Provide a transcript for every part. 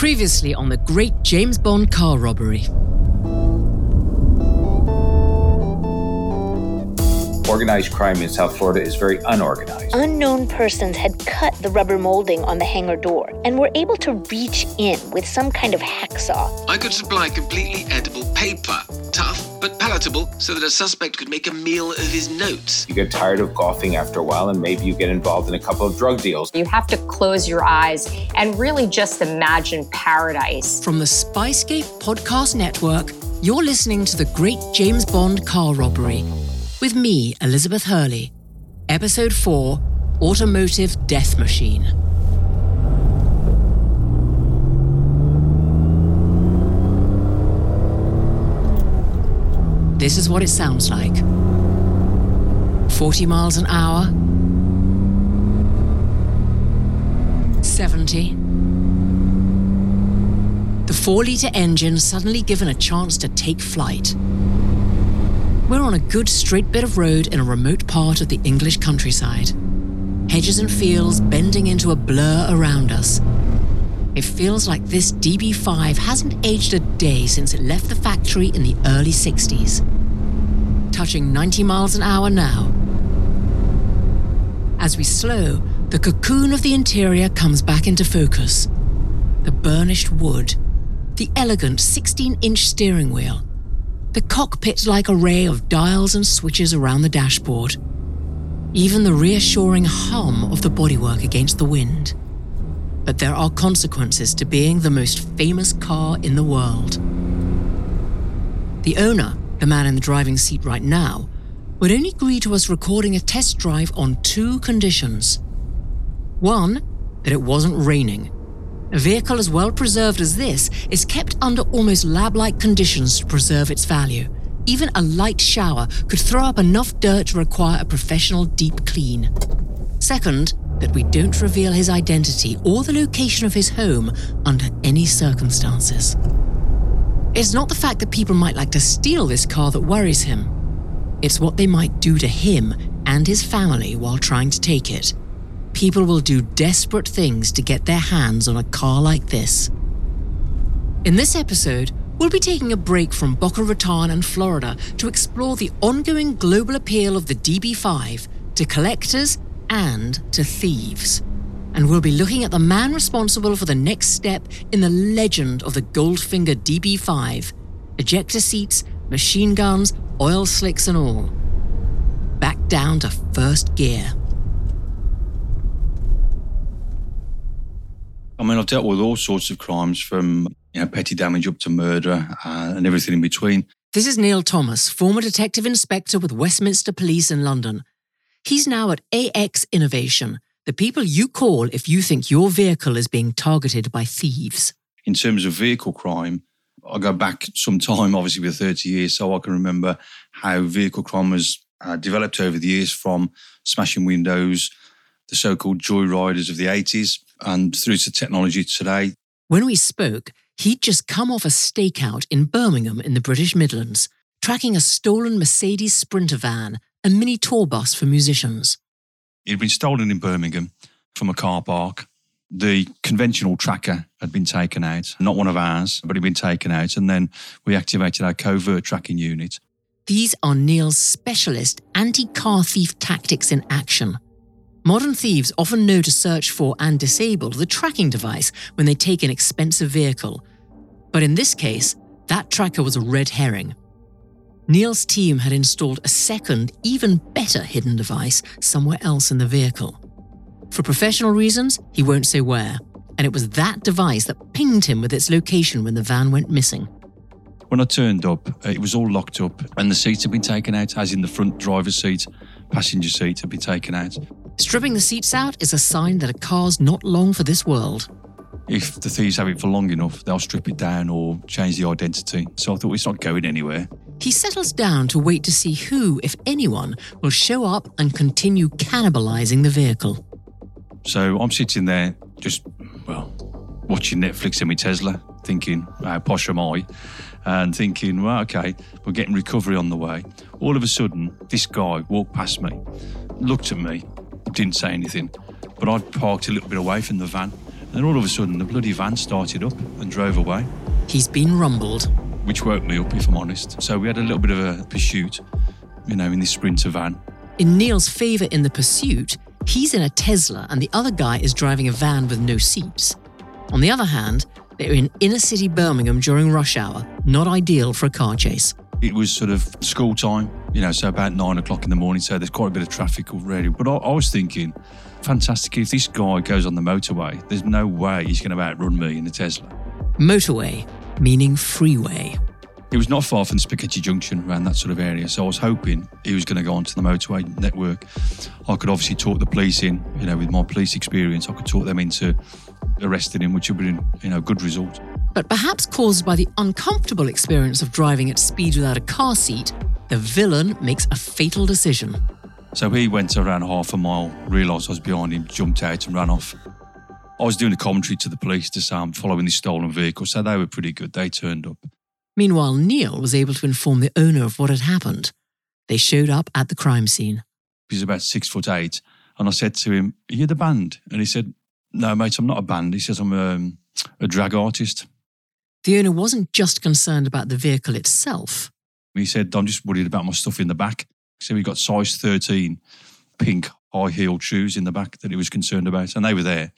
Previously on the great James Bond car robbery. Organized crime in South Florida is very unorganized. Unknown persons had cut the rubber molding on the hangar door and were able to reach in with some kind of hacksaw. I could supply completely edible paper, tough but palatable, so that a suspect could make a meal of his notes. You get tired of golfing after a while, and maybe you get involved in a couple of drug deals. You have to close your eyes and really just imagine paradise. From the Spicegate Podcast Network, you're listening to the great James Bond car robbery with me, Elizabeth Hurley. Episode 4 Automotive Death Machine. This is what it sounds like 40 miles an hour, 70. The 4 litre engine suddenly given a chance to take flight. We're on a good straight bit of road in a remote part of the English countryside. Hedges and fields bending into a blur around us. It feels like this DB5 hasn't aged a day since it left the factory in the early 60s. Touching 90 miles an hour now. As we slow, the cocoon of the interior comes back into focus. The burnished wood, the elegant 16 inch steering wheel, the cockpit like array of dials and switches around the dashboard, even the reassuring hum of the bodywork against the wind. But there are consequences to being the most famous car in the world. The owner, the man in the driving seat right now, would only agree to us recording a test drive on two conditions. One, that it wasn't raining. A vehicle as well preserved as this is kept under almost lab like conditions to preserve its value. Even a light shower could throw up enough dirt to require a professional deep clean. Second, that we don't reveal his identity or the location of his home under any circumstances. It's not the fact that people might like to steal this car that worries him. It's what they might do to him and his family while trying to take it. People will do desperate things to get their hands on a car like this. In this episode, we'll be taking a break from Boca Raton and Florida to explore the ongoing global appeal of the DB5 to collectors and to thieves. And we'll be looking at the man responsible for the next step in the legend of the Goldfinger DB5 ejector seats, machine guns, oil slicks, and all. Back down to first gear. I mean, I've dealt with all sorts of crimes from you know petty damage up to murder uh, and everything in between. This is Neil Thomas, former detective inspector with Westminster Police in London. He's now at AX Innovation, the people you call if you think your vehicle is being targeted by thieves. In terms of vehicle crime, I go back some time, obviously with 30 years, so I can remember how vehicle crime was uh, developed over the years from smashing windows, the so-called joyriders of the 80s, and through to technology today. When we spoke, he'd just come off a stakeout in Birmingham in the British Midlands, tracking a stolen Mercedes Sprinter van, a mini tour bus for musicians. It had been stolen in Birmingham from a car park. The conventional tracker had been taken out, not one of ours, but it had been taken out. And then we activated our covert tracking unit. These are Neil's specialist anti car thief tactics in action. Modern thieves often know to search for and disable the tracking device when they take an expensive vehicle. But in this case, that tracker was a red herring. Neil's team had installed a second, even better hidden device somewhere else in the vehicle. For professional reasons, he won't say where, and it was that device that pinged him with its location when the van went missing. When I turned up, uh, it was all locked up and the seats had been taken out, as in the front driver's seat, passenger seat had been taken out. Stripping the seats out is a sign that a car's not long for this world. If the thieves have it for long enough, they'll strip it down or change the identity. So I thought it's not going anywhere. He settles down to wait to see who, if anyone, will show up and continue cannibalizing the vehicle. So I'm sitting there, just, well, watching Netflix in my Tesla, thinking, how posh am I? And thinking, well, okay, we're getting recovery on the way. All of a sudden, this guy walked past me, looked at me, didn't say anything, but I'd parked a little bit away from the van And Then all of a sudden, the bloody van started up and drove away, He's been rumbled. Which woke me up, if I'm honest. So we had a little bit of a pursuit, you know, in this Sprinter van. In Neil's favour in the pursuit, he's in a Tesla and the other guy is driving a van with no seats. On the other hand, they're in inner city Birmingham during rush hour, not ideal for a car chase. It was sort of school time, you know, so about nine o'clock in the morning. So there's quite a bit of traffic already. But I, I was thinking, fantastic, if this guy goes on the motorway, there's no way he's going to outrun me in the Tesla. Motorway, meaning freeway. It was not far from Spaghetti Junction, around that sort of area. So I was hoping he was going to go onto the motorway network. I could obviously talk the police in, you know, with my police experience, I could talk them into arresting him, which would have been, you know, a good result. But perhaps caused by the uncomfortable experience of driving at speed without a car seat, the villain makes a fatal decision. So he went around half a mile, realised I was behind him, jumped out and ran off. I was doing a commentary to the police to say I'm following this stolen vehicle, so they were pretty good. They turned up. Meanwhile, Neil was able to inform the owner of what had happened. They showed up at the crime scene. He's about six foot eight. And I said to him, Are you the band? And he said, No, mate, I'm not a band. He says, I'm um, a drag artist. The owner wasn't just concerned about the vehicle itself. He said, I'm just worried about my stuff in the back. So we got size 13 pink high heeled shoes in the back that he was concerned about. And they were there.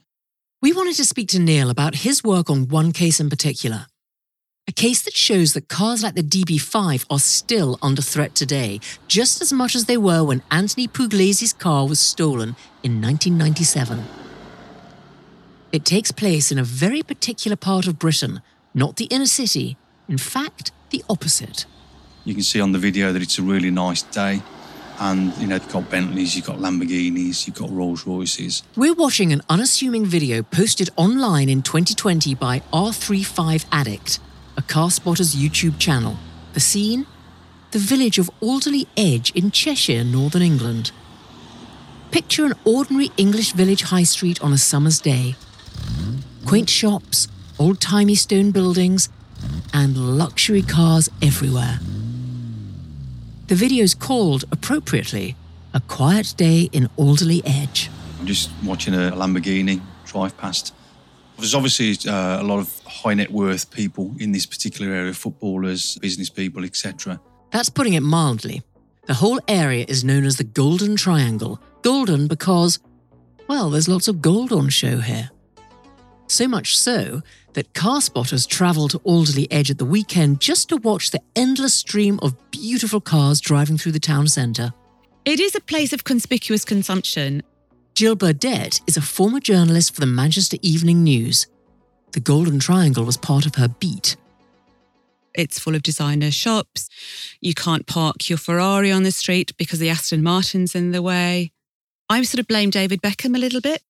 We wanted to speak to Neil about his work on one case in particular. A case that shows that cars like the DB5 are still under threat today, just as much as they were when Anthony Pugliese's car was stolen in 1997. It takes place in a very particular part of Britain, not the inner city, in fact, the opposite. You can see on the video that it's a really nice day. And, you know, you've got Bentleys, you've got Lamborghinis, you've got Rolls Royces. We're watching an unassuming video posted online in 2020 by R35 Addict, a car spotter's YouTube channel. The scene? The village of Alderley Edge in Cheshire, Northern England. Picture an ordinary English village high street on a summer's day. Quaint shops, old timey stone buildings, and luxury cars everywhere. The video's called, appropriately, A Quiet Day in Alderley Edge. I'm just watching a Lamborghini drive past. There's obviously uh, a lot of high net worth people in this particular area footballers, business people, etc. That's putting it mildly. The whole area is known as the Golden Triangle. Golden because, well, there's lots of gold on show here. So much so that car spotters travel to Alderley Edge at the weekend just to watch the endless stream of beautiful cars driving through the town centre. It is a place of conspicuous consumption. Jill Burdett is a former journalist for the Manchester Evening News. The Golden Triangle was part of her beat. It's full of designer shops. You can't park your Ferrari on the street because the Aston Martin's in the way. I sort of blame David Beckham a little bit.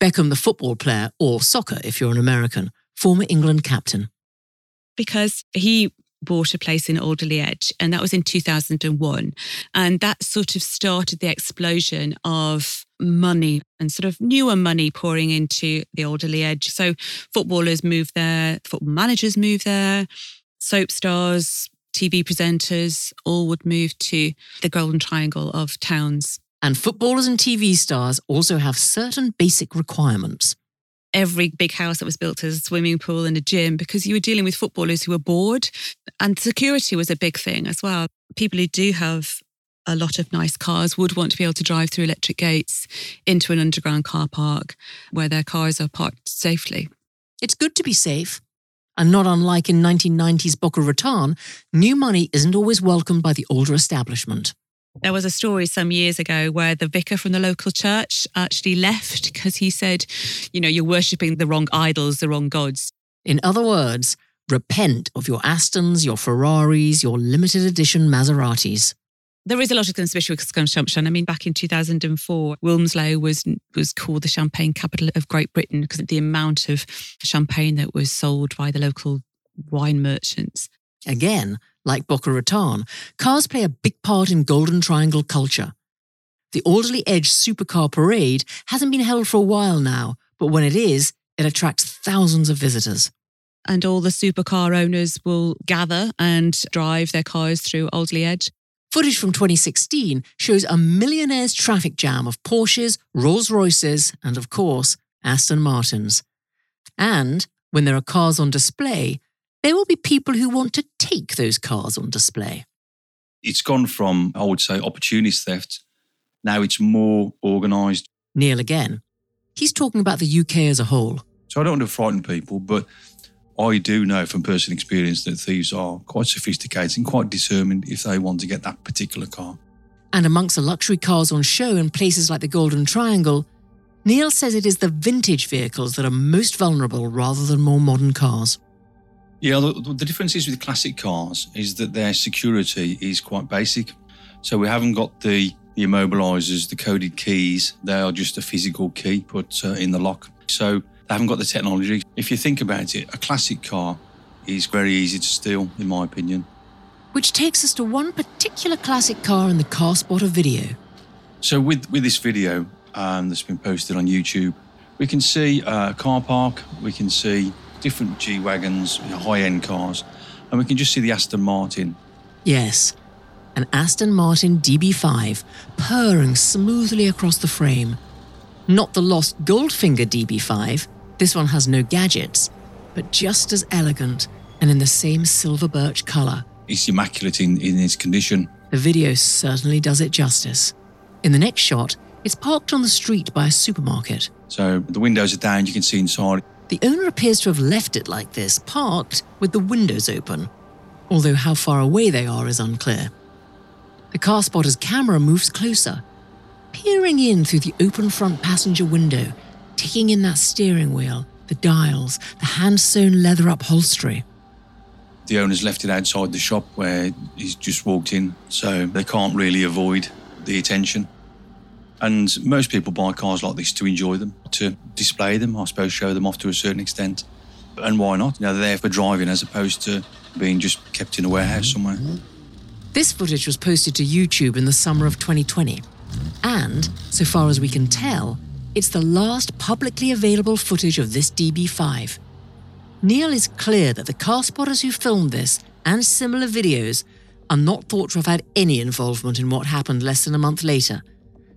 Beckham, the football player, or soccer if you're an American, former England captain. because he bought a place in Alderley Edge, and that was in 2001. And that sort of started the explosion of money and sort of newer money pouring into the Alderley Edge. So footballers move there, football managers move there, soap stars, TV presenters all would move to the Golden Triangle of towns. And footballers and TV stars also have certain basic requirements. Every big house that was built has a swimming pool and a gym because you were dealing with footballers who were bored. And security was a big thing as well. People who do have a lot of nice cars would want to be able to drive through electric gates into an underground car park where their cars are parked safely. It's good to be safe. And not unlike in 1990s Boca Raton, new money isn't always welcomed by the older establishment. There was a story some years ago where the vicar from the local church actually left because he said, you know, you're worshipping the wrong idols, the wrong gods. In other words, repent of your Astons, your Ferraris, your limited edition Maseratis. There is a lot of conspicuous consumption. I mean, back in 2004, Wilmslow was was called the champagne capital of Great Britain because of the amount of champagne that was sold by the local wine merchants. Again, like Boca Raton, cars play a big part in Golden Triangle culture. The Alderley Edge Supercar Parade hasn't been held for a while now, but when it is, it attracts thousands of visitors. And all the supercar owners will gather and drive their cars through Alderley Edge. Footage from 2016 shows a millionaire's traffic jam of Porsches, Rolls Royces, and of course, Aston Martins. And when there are cars on display, there will be people who want to take those cars on display. It's gone from, I would say, opportunist theft. Now it's more organised. Neil again. He's talking about the UK as a whole. So I don't want to frighten people, but I do know from personal experience that thieves are quite sophisticated and quite determined if they want to get that particular car. And amongst the luxury cars on show in places like the Golden Triangle, Neil says it is the vintage vehicles that are most vulnerable rather than more modern cars. Yeah, the, the difference is with classic cars is that their security is quite basic. So we haven't got the, the immobilizers, the coded keys. They are just a physical key put uh, in the lock. So they haven't got the technology. If you think about it, a classic car is very easy to steal, in my opinion. Which takes us to one particular classic car in the car spotter video. So with with this video um, that's been posted on YouTube, we can see a car park, we can see different G wagons, you know, high end cars, and we can just see the Aston Martin. Yes, an Aston Martin DB5 purring smoothly across the frame. Not the lost Goldfinger DB5, this one has no gadgets, but just as elegant and in the same silver birch colour. It's immaculate in, in its condition. The video certainly does it justice. In the next shot, it's parked on the street by a supermarket. So the windows are down, you can see inside. The owner appears to have left it like this, parked with the windows open, although how far away they are is unclear. The car spotter's camera moves closer, peering in through the open front passenger window, taking in that steering wheel, the dials, the hand sewn leather upholstery. The owner's left it outside the shop where he's just walked in, so they can't really avoid the attention. And most people buy cars like this to enjoy them, to display them, I suppose, show them off to a certain extent. And why not? You know, they're there for driving as opposed to being just kept in a warehouse somewhere. This footage was posted to YouTube in the summer of 2020. And, so far as we can tell, it's the last publicly available footage of this DB5. Neil is clear that the car spotters who filmed this and similar videos are not thought to have had any involvement in what happened less than a month later.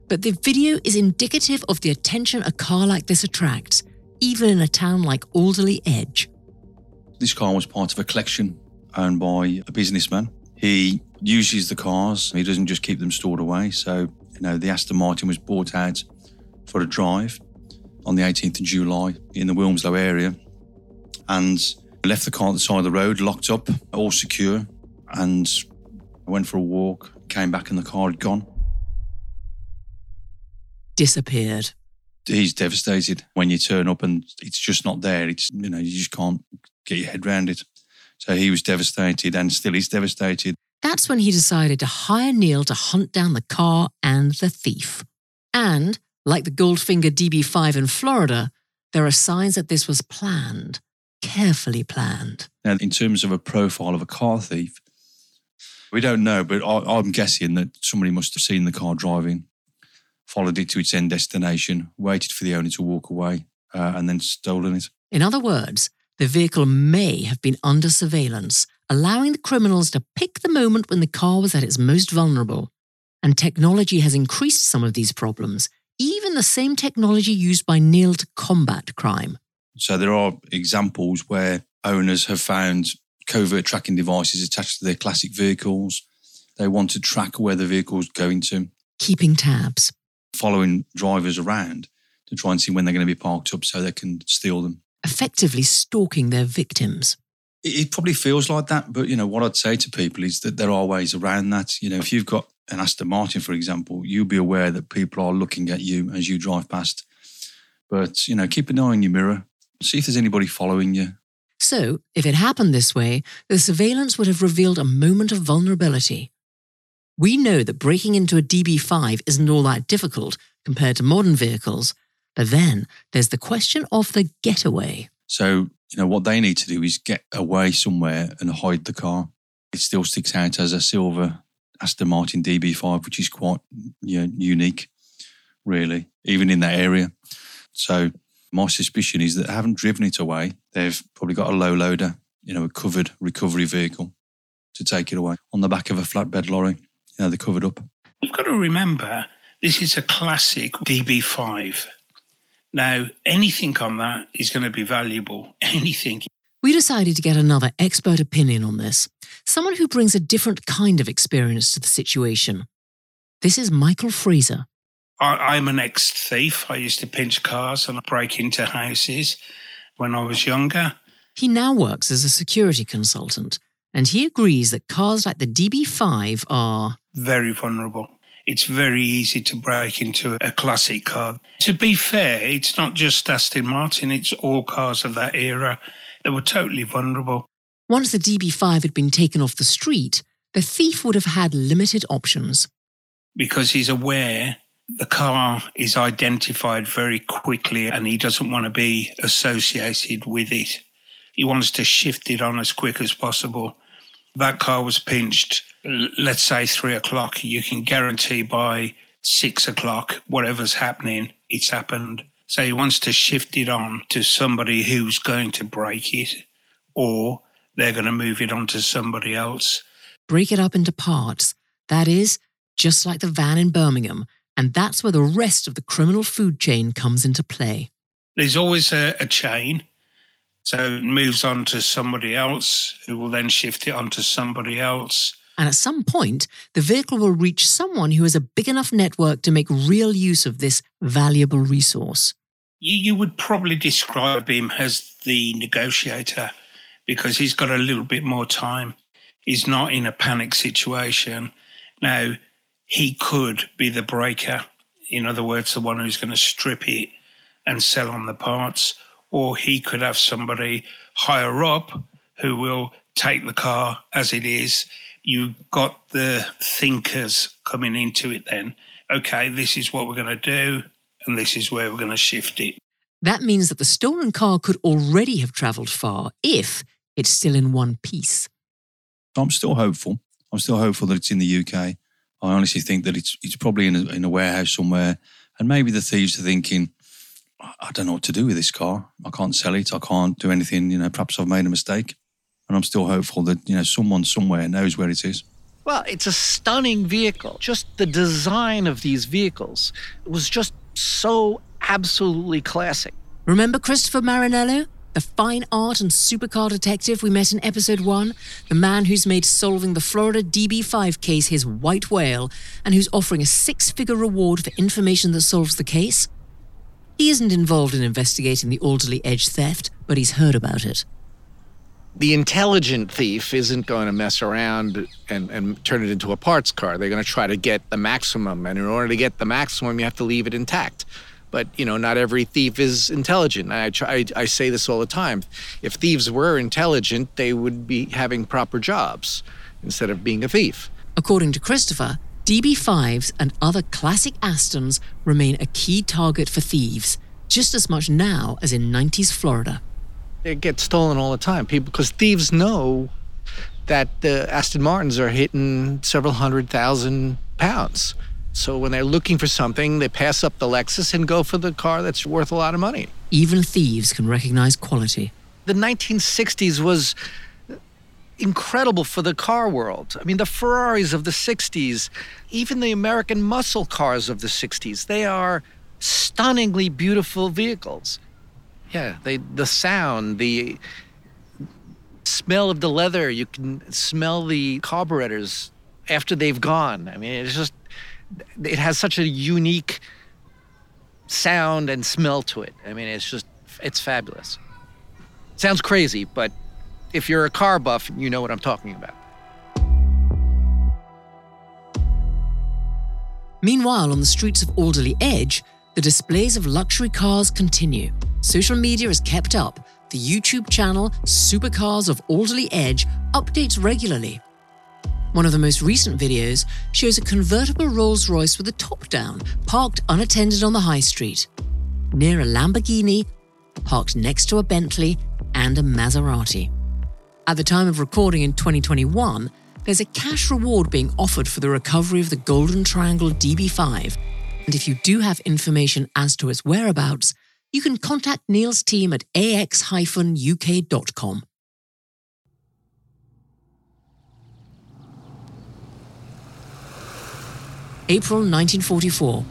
But the video is indicative of the attention a car like this attracts, even in a town like Alderley Edge. This car was part of a collection owned by a businessman. He uses the cars, he doesn't just keep them stored away. So, you know, the Aston Martin was bought out for a drive on the 18th of July in the Wilmslow area and left the car at the side of the road, locked up, all secure, and went for a walk, came back and the car had gone. Disappeared. He's devastated when you turn up and it's just not there. It's, you know, you just can't get your head around it. So he was devastated and still is devastated. That's when he decided to hire Neil to hunt down the car and the thief. And, like the Goldfinger DB5 in Florida, there are signs that this was planned, carefully planned. Now, in terms of a profile of a car thief, we don't know, but I, I'm guessing that somebody must have seen the car driving, followed it to its end destination, waited for the owner to walk away, uh, and then stolen it. In other words, the vehicle may have been under surveillance, allowing the criminals to pick the moment when the car was at its most vulnerable. And technology has increased some of these problems, even the same technology used by Neil to combat crime. So there are examples where owners have found covert tracking devices attached to their classic vehicles. They want to track where the vehicle's going to, Keeping tabs. Following drivers around to try and see when they're going to be parked up so they can steal them. effectively stalking their victims. It, it probably feels like that, but you know what I'd say to people is that there are ways around that. You know, if you've got an Aston Martin, for example, you'll be aware that people are looking at you as you drive past. But you know, keep an eye on your mirror. See if there's anybody following you. So, if it happened this way, the surveillance would have revealed a moment of vulnerability. We know that breaking into a DB5 isn't all that difficult compared to modern vehicles, but then there's the question of the getaway. So, you know, what they need to do is get away somewhere and hide the car. It still sticks out as a silver Aston Martin DB5, which is quite you know, unique, really, even in that area. So, my suspicion is that they haven't driven it away. They've probably got a low loader, you know, a covered recovery vehicle to take it away on the back of a flatbed lorry. Uh, you know, they're covered up. You've got to remember this is a classic DB5. Now, anything on that is going to be valuable. Anything. We decided to get another expert opinion on this, someone who brings a different kind of experience to the situation. This is Michael Fraser. I, I'm an ex thief. I used to pinch cars and break into houses when I was younger. He now works as a security consultant, and he agrees that cars like the DB5 are Very vulnerable. It's very easy to break into a classic car. To be fair, it's not just Aston Martin, it's all cars of that era. They were totally vulnerable. Once the DB5 had been taken off the street, the thief would have had limited options. because he's aware the car is identified very quickly and he doesn't want to be associated with it. He wants to shift it on as quick as possible. That car was pinched, let's say three o'clock. You can guarantee by six o'clock, whatever's happening, it's happened. So he wants to shift it on to somebody who's going to break it or they're going to move it on to somebody else. break it up into parts. That is, just like the van in Birmingham, and that's where the rest of the criminal food chain comes into play. there's always a, a chain. So it moves on to somebody else who will then shift it onto somebody else. And at some point, the vehicle will reach someone who has a big enough network to make real use of this valuable resource. You, would probably describe him as the negotiator because he's got a little bit more time. He's not in a panic situation. Now, he could be the breaker. In other words, the one who's going to strip it and sell on the parts. Or he could have somebody higher up who will take the car as it is. You've got the thinkers coming into it then. Okay, this is what we're going to do, and this is where we're going to shift it. That means that the stolen car could already have travelled far if it's still in one piece. I'm still hopeful. I'm still hopeful that it's in the UK. I honestly think that it's it's probably in a, in a warehouse somewhere, and maybe the thieves are thinking, "I I don't know what to do with this car. I can't sell it. I can't do anything. You know, perhaps I've made a mistake." And I'm still hopeful that you know someone somewhere knows where it is. Well, it's a stunning vehicle. Just the design of these vehicles was just so absolutely classic. Remember Christopher Marinello? The fine art and supercar detective we met in episode one? The man who's made solving the Florida DB5 case his white whale and who's offering a six figure reward for information that solves the case? He isn't involved in investigating the Alderley Edge theft, but he's heard about it. The intelligent thief isn't going to mess around and, and turn it into a parts car. They're going to try to get the maximum. And in order to get the maximum, you have to leave it intact. But, you know, not every thief is intelligent. I, try, I say this all the time. If thieves were intelligent, they would be having proper jobs instead of being a thief. According to Christopher, DB5s and other classic Astons remain a key target for thieves, just as much now as in 90s Florida. They gets stolen all the time. People, because thieves know that the Aston Martins are hitting several hundred thousand pounds. So when they're looking for something, they pass up the Lexus and go for the car that's worth a lot of money. Even thieves can recognize quality. The 1960s was incredible for the car world. I mean, the Ferraris of the 60s, even the American muscle cars of the 60s, they are stunningly beautiful vehicles. Yeah, they the sound, the smell of the leather, you can smell the carburetors after they've gone. I mean, it's just it has such a unique sound and smell to it. I mean, it's just it's fabulous. Sounds crazy, but if you're a car buff, you know what I'm talking about. Meanwhile, on the streets of Alderley Edge, the displays of luxury cars continue. Social media is kept up. The YouTube channel Supercars of Alderley Edge updates regularly. One of the most recent videos shows a convertible Rolls Royce with the top down, parked unattended on the high street, near a Lamborghini, parked next to a Bentley, and a Maserati. At the time of recording in 2021, there's a cash reward being offered for the recovery of the Golden Triangle DB5. And if you do have information as to its whereabouts, you can contact Neil's team at ax-uk.com. April 1944,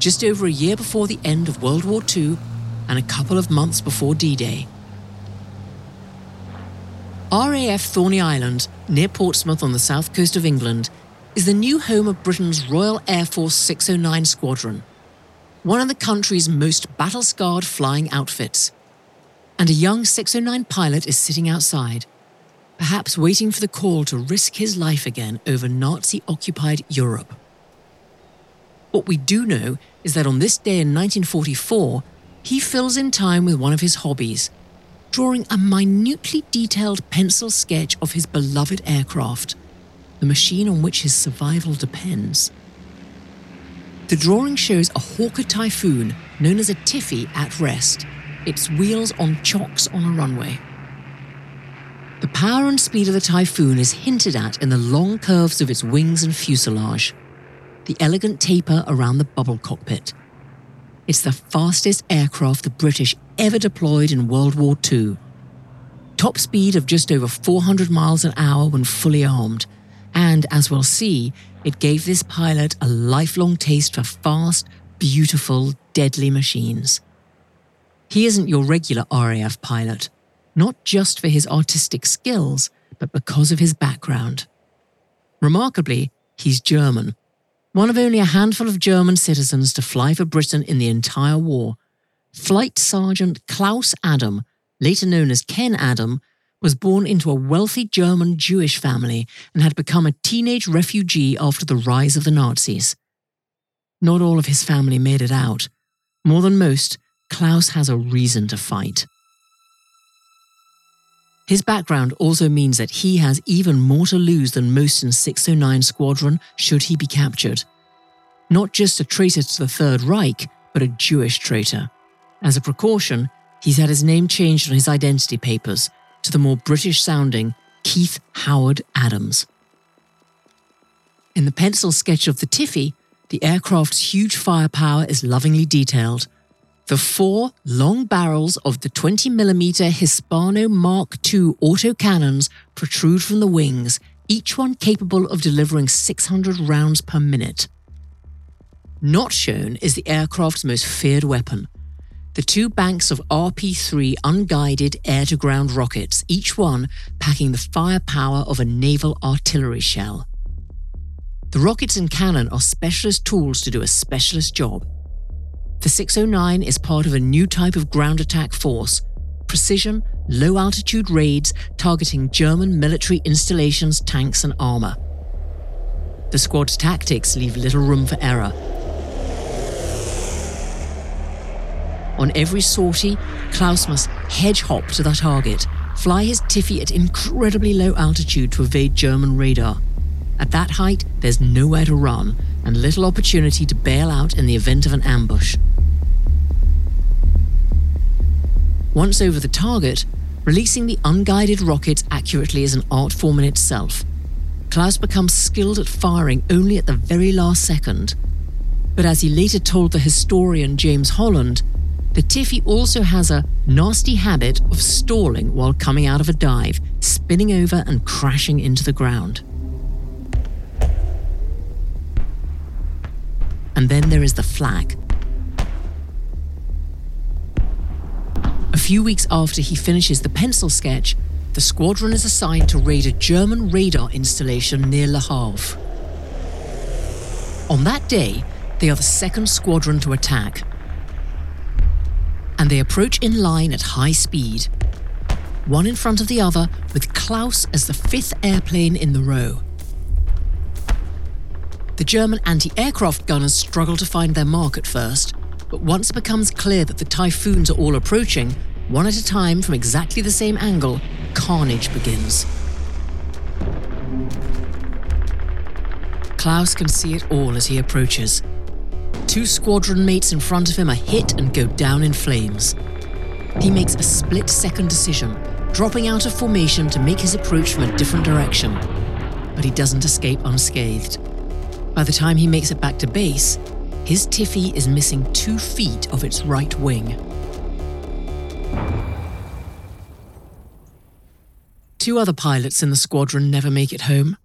just over a year before the end of World War II, and a couple of months before D Day. RAF Thorney Island, near Portsmouth on the south coast of England, is the new home of Britain's Royal Air Force 609 Squadron, one of the country's most battle scarred flying outfits. And a young 609 pilot is sitting outside, perhaps waiting for the call to risk his life again over Nazi occupied Europe. What we do know is that on this day in 1944, he fills in time with one of his hobbies drawing a minutely detailed pencil sketch of his beloved aircraft, the machine on which his survival depends. The drawing shows a Hawker Typhoon known as a Tiffy at rest, its wheels on chocks on a runway. The power and speed of the Typhoon is hinted at in the long curves of its wings and fuselage, the elegant taper around the bubble cockpit. It's the fastest aircraft the British ever deployed in World War II. Top speed of just over 400 miles an hour when fully armed, and as we'll see, it gave this pilot a lifelong taste for fast, beautiful, deadly machines. He isn't your regular RAF pilot, not just for his artistic skills, but because of his background. Remarkably, he's German, one of only a handful of German citizens to fly for Britain in the entire war, Flight Sergeant Klaus Adam, later known as Ken Adam, was born into a wealthy German Jewish family and had become a teenage refugee after the rise of the Nazis. Not all of his family made it out. More than most, Klaus has a reason to fight. His background also means that he has even more to lose than most in 609 Squadron should he be captured. Not just a traitor to the Third Reich, but a Jewish traitor. As a precaution, he's had his name changed on his identity papers to the more British sounding Keith Howard Adams. In the pencil sketch of the Tiffy, the aircraft's huge firepower is lovingly detailed. The four long barrels of the 20mm Hispano Mark II autocannons protrude from the wings, each one capable of delivering 600 rounds per minute. Not shown is the aircraft's most feared weapon, the two banks of RP 3 unguided air to ground rockets, each one packing the firepower of a naval artillery shell. The rockets and cannon are specialist tools to do a specialist job. The 609 is part of a new type of ground attack force precision, low altitude raids targeting German military installations, tanks, and armour. The squad's tactics leave little room for error, On every sortie, Klaus must hedge hop to the target, fly his Tiffy at incredibly low altitude to evade German radar. At that height, there's nowhere to run and little opportunity to bail out in the event of an ambush. Once over the target, releasing the unguided rockets accurately is an art form in itself. Klaus becomes skilled at firing only at the very last second. But as he later told the historian James Holland, the Tiffy also has a nasty habit of stalling while coming out of a dive, spinning over and crashing into the ground. And then there is the flak. A few weeks after he finishes the pencil sketch, the squadron is assigned to raid a German radar installation near Le Havre. On that day, they are the second squadron to attack, and they approach in line at high speed, one in front of the other, with Klaus as the fifth airplane in the row. The German anti aircraft gunners struggle to find their mark at first, but once it becomes clear that the typhoons are all approaching, one at a time from exactly the same angle, carnage begins. Klaus can see it all as he approaches, Two squadron mates in front of him are hit and go down in flames. He makes a split second decision, dropping out of formation to make his approach from a different direction. But he doesn't escape unscathed. By the time he makes it back to base, his Tiffy is missing two feet of its right wing. Two other pilots in the squadron never make it home.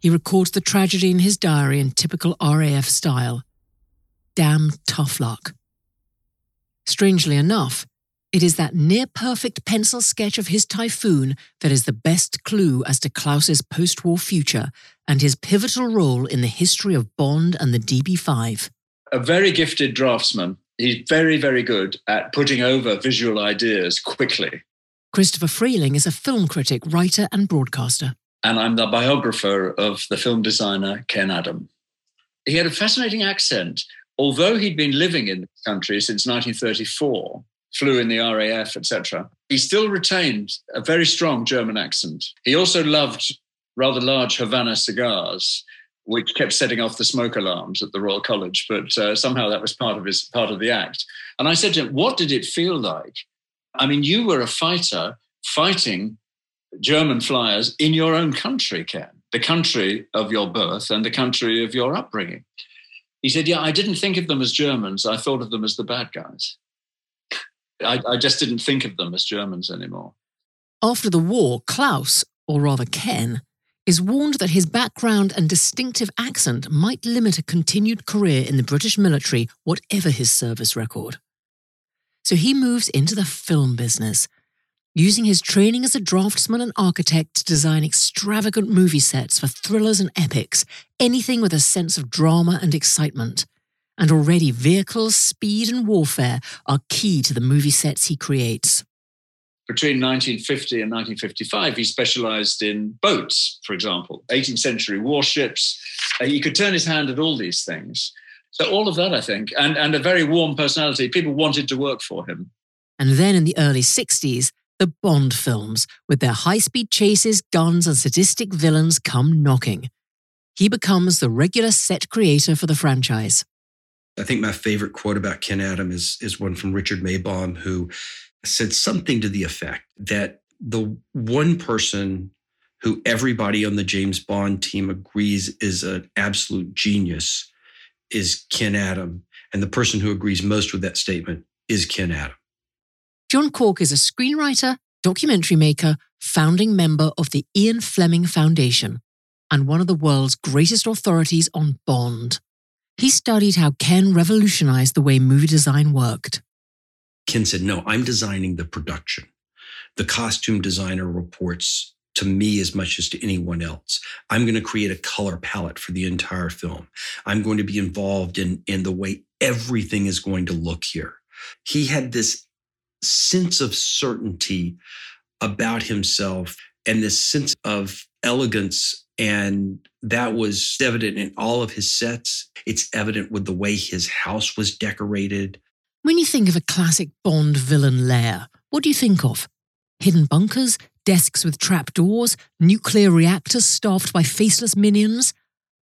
He records the tragedy in his diary in typical RAF style damn tough luck. Strangely enough, it is that near perfect pencil sketch of his typhoon that is the best clue as to Klaus's post war future and his pivotal role in the history of Bond and the DB 5. A very gifted draftsman. He's very, very good at putting over visual ideas quickly. Christopher Frayling is a film critic, writer, and broadcaster. And I'm the biographer of the film designer Ken Adam. He had a fascinating accent. Although he'd been living in the country since 1934, flew in the RAF, etc., he still retained a very strong German accent. He also loved rather large Havana cigars, which kept setting off the smoke alarms at the Royal College. But uh, somehow that was part of his part of the act. And I said to him, "What did it feel like? I mean, you were a fighter fighting German flyers in your own country, Ken, the country of your birth and the country of your upbringing." He said, "Yeah, I didn't think of them as Germans. I thought of them as the bad guys." I, I just didn't think of them as Germans anymore. After the war, Klaus, or rather Ken, is warned that his background and distinctive accent might limit a continued career in the British military, whatever his service record. So he moves into the film business, using his training as a draftsman and architect to design extravagant movie sets for thrillers and epics, anything with a sense of drama and excitement and already vehicles, speed, and warfare are key to the movie sets he creates. Between 1950 and 1955, he specialized in boats, for example, 18th century warships. Uh, he could turn his hand at all these things. So, all of that, I think, and, and a very warm personality. People wanted to work for him. And then in the early 60s, the Bond films, with their high speed chases, guns, and sadistic villains, come knocking. He becomes the regular set creator for the franchise. I think my favorite quote about Ken Adam is, is one from Richard Maibaum, who said something to the effect that the one person who everybody on the James Bond team agrees is an absolute genius is Ken Adam. And the person who agrees most with that statement is Ken Adam. John Cork is a screenwriter, documentary maker, founding member of the Ian Fleming Foundation, and one of the world's greatest authorities on Bond. He studied how Ken revolutionized the way movie design worked. Ken said, No, I'm designing the production. The costume designer reports to me as much as to anyone else. I'm going to create a color palette for the entire film. I'm going to be involved in, in the way everything is going to look here. He had this sense of certainty about himself and this sense of elegance and that was evident in all of his sets. It's evident with the way his house was decorated. When you think of a classic Bond villain lair, what do you think of? Hidden bunkers, desks with trapdoors, nuclear reactors staffed by faceless minions?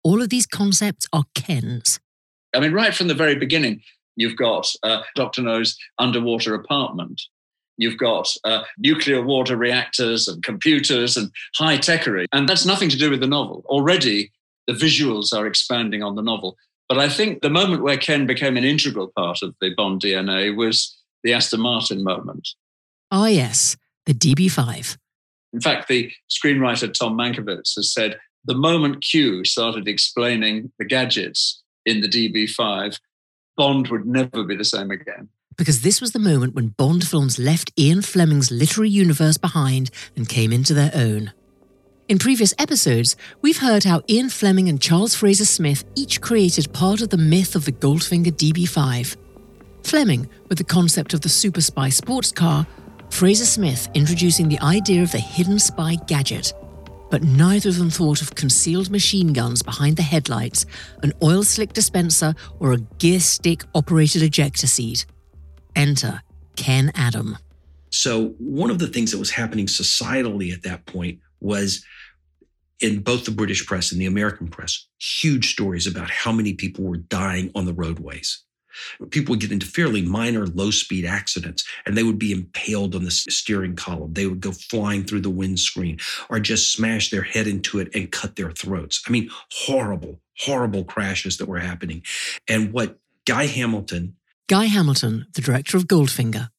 All of these concepts are Ken's. I mean, right from the very beginning, you've got uh, Dr. No's underwater apartment, You've got uh, nuclear water reactors and computers and high techery. And that's nothing to do with the novel. Already, the visuals are expanding on the novel. But I think the moment where Ken became an integral part of the Bond DNA was the Aston Martin moment. Ah, yes, the DB5. In fact, the screenwriter Tom Mankiewicz has said the moment Q started explaining the gadgets in the DB5, Bond would never be the same again because this was the moment when Bond films left Ian Fleming's literary universe behind and came into their own. In previous episodes, we've heard how Ian Fleming and Charles Fraser Smith each created part of the myth of the Goldfinger DB5. Fleming with the concept of the super spy sports car, Fraser Smith introducing the idea of the hidden spy gadget. But neither of them thought of concealed machine guns behind the headlights, an oil slick dispenser, or a gear stick operated ejector seat. Enter Ken Adam. So, one of the things that was happening societally at that point was in both the British press and the American press, huge stories about how many people were dying on the roadways. People would get into fairly minor low speed accidents and they would be impaled on the steering column. They would go flying through the windscreen or just smash their head into it and cut their throats. I mean, horrible, horrible crashes that were happening. And what Guy Hamilton Guy Hamilton, the director of Goldfinger.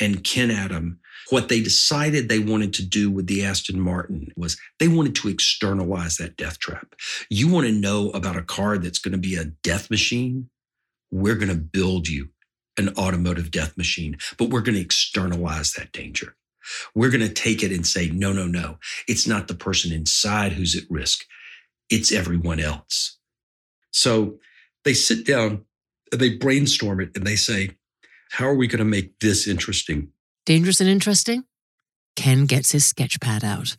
And Ken Adam, what they decided they wanted to do with the Aston Martin was they wanted to externalize that death trap. You want to know about a car that's going to be a death machine? We're going to build you an automotive death machine, but we're going to externalize that danger. We're going to take it and say, no, no, no. It's not the person inside who's at risk. It's everyone else. So they sit down, they brainstorm it, and they say, how are we going to make this interesting? Dangerous and interesting? Ken gets his sketch pad out.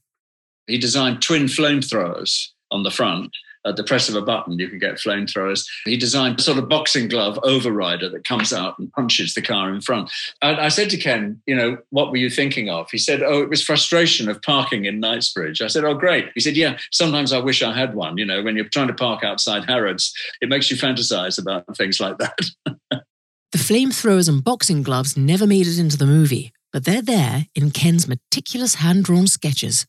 He designed twin flamethrowers on the front at the press of a button, you can get flamethrowers. He designed a sort of boxing glove overrider that comes out and punches the car in front. And I said to Ken, you know, what were you thinking of? He said, oh, it was frustration of parking in Knightsbridge. I said, oh, great. He said, yeah, sometimes I wish I had one. You know, when you're trying to park outside Harrods, it makes you fantasize about things like that. the flamethrowers and boxing gloves never made it into the movie, but they're there in Ken's meticulous hand drawn sketches.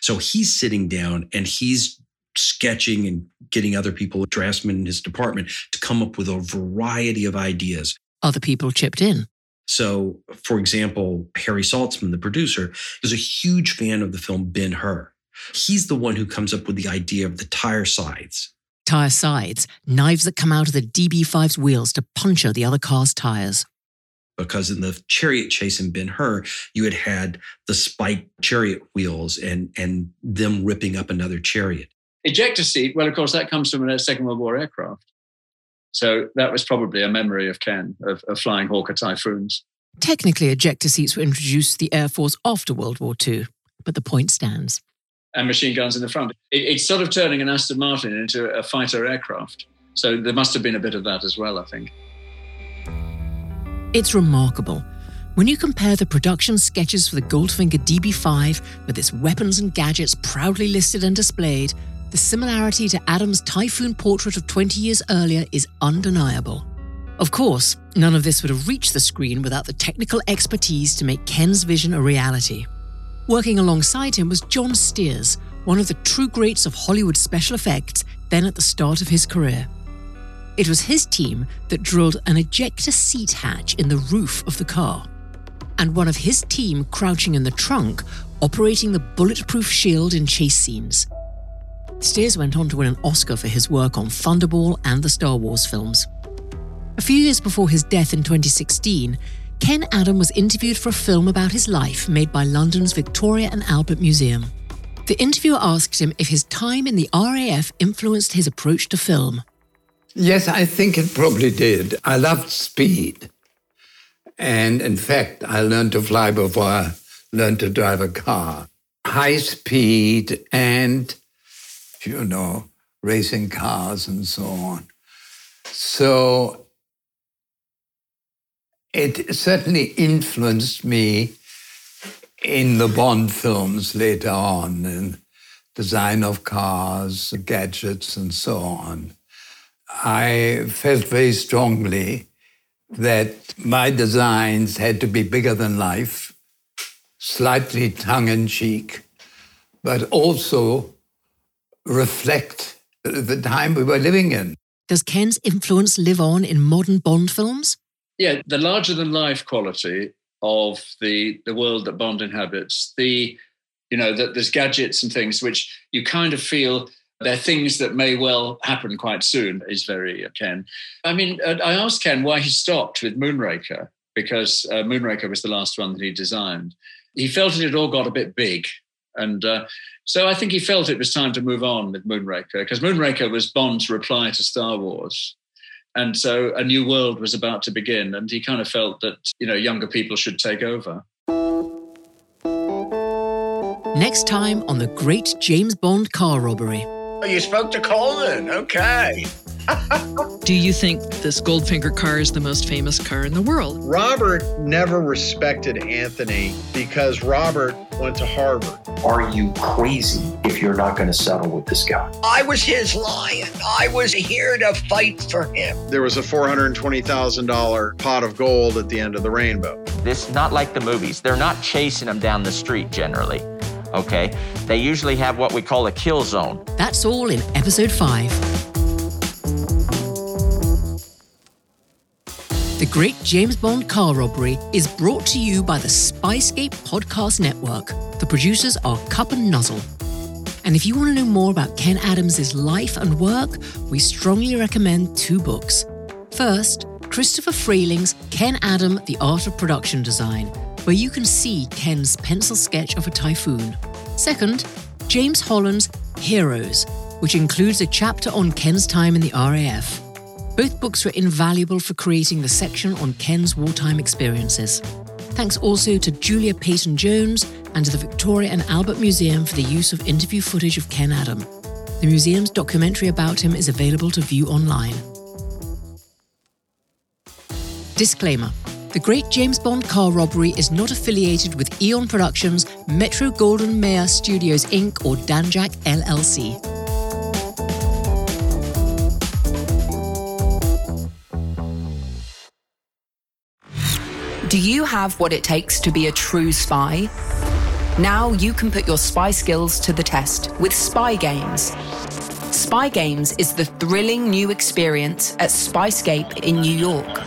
So he's sitting down and he's sketching and getting other people, draftsmen in his department, to come up with a variety of ideas. Other people chipped in. So, for example, Harry Saltzman, the producer, is a huge fan of the film Ben Hur. He's the one who comes up with the idea of the tire sides. Tire sides, knives that come out of the DB5's wheels to puncture the other car's tires. Because in the chariot chase in Ben Hur, you had had the spiked chariot wheels and, and them ripping up another chariot. Ejector seat, well, of course, that comes from a Second World War aircraft. So that was probably a memory of Ken, of, of flying Hawker Typhoons. Technically, ejector seats were introduced to the Air Force after World War II, but the point stands. And machine guns in the front. It, it's sort of turning an Aston Martin into a fighter aircraft. So there must have been a bit of that as well, I think. It's remarkable. When you compare the production sketches for the Goldfinger DB5 with its weapons and gadgets proudly listed and displayed the similarity to Adam's typhoon portrait of 20 years earlier is undeniable. Of course, none of this would have reached the screen without the technical expertise to make Ken's vision a reality. Working alongside him was John Stears, one of the true greats of Hollywood special effects, then at the start of his career. It was his team that drilled an ejector seat hatch in the roof of the car, and one of his team crouching in the trunk, operating the bulletproof shield in chase scenes. Stears went on to win an Oscar for his work on Thunderball and the Star Wars films. A few years before his death in 2016, Ken Adam was interviewed for a film about his life made by London's Victoria and Albert Museum. The interviewer asked him if his time in the RAF influenced his approach to film. Yes, I think it probably did. I loved speed. And in fact, I learned to fly before I learned to drive a car. High speed and you know, racing cars and so on. So it certainly influenced me in the Bond films later on, in design of cars, gadgets, and so on. I felt very strongly that my designs had to be bigger than life, slightly tongue in cheek, but also reflect the time we were living in. Does Ken's influence live on in modern Bond films? Yeah, the larger than life quality of the the world that Bond inhabits, the you know that there's gadgets and things which you kind of feel they're things that may well happen quite soon is very uh, Ken. I mean, uh, I asked Ken why he stopped with Moonraker because uh, Moonraker was the last one that he designed. He felt it had all got a bit big and uh, so I think he felt it was time to move on with Moonraker because Moonraker was Bond's reply to Star Wars. And so a new world was about to begin. And he kind of felt that, you know, younger people should take over. Next time on the great James Bond car robbery. Oh, you spoke to Coleman. Okay. Do you think this Goldfinger car is the most famous car in the world? Robert never respected Anthony because Robert went to Harvard. Are you crazy if you're not going to settle with this guy? I was his lion. I was here to fight for him. There was a $420,000 pot of gold at the end of the rainbow. This not like the movies. They're not chasing him down the street generally. Okay? They usually have what we call a kill zone. That's all in episode 5. The Great James Bond Car Robbery is brought to you by the Spyscape Podcast Network. The producers are Cup and Nuzzle. And if you want to know more about Ken Adams' life and work, we strongly recommend two books. First, Christopher Frayling's Ken Adam The Art of Production Design, where you can see Ken's pencil sketch of a typhoon. Second, James Holland's Heroes, which includes a chapter on Ken's time in the RAF. Both books were invaluable for creating the section on Ken's wartime experiences. Thanks also to Julia Peyton Jones and to the Victoria and Albert Museum for the use of interview footage of Ken Adam. The museum's documentary about him is available to view online. Disclaimer The Great James Bond Car Robbery is not affiliated with Eon Productions, Metro Goldwyn Mayer Studios Inc., or Danjaq LLC. Do you have what it takes to be a true spy? Now you can put your spy skills to the test with Spy Games. Spy Games is the thrilling new experience at Spyscape in New York.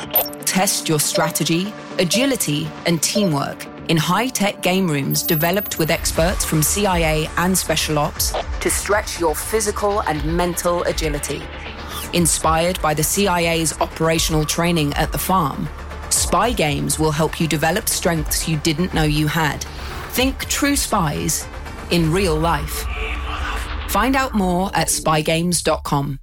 Test your strategy, agility, and teamwork in high tech game rooms developed with experts from CIA and Special Ops to stretch your physical and mental agility. Inspired by the CIA's operational training at the farm, Spy Games will help you develop strengths you didn't know you had. Think true spies in real life. Find out more at spygames.com.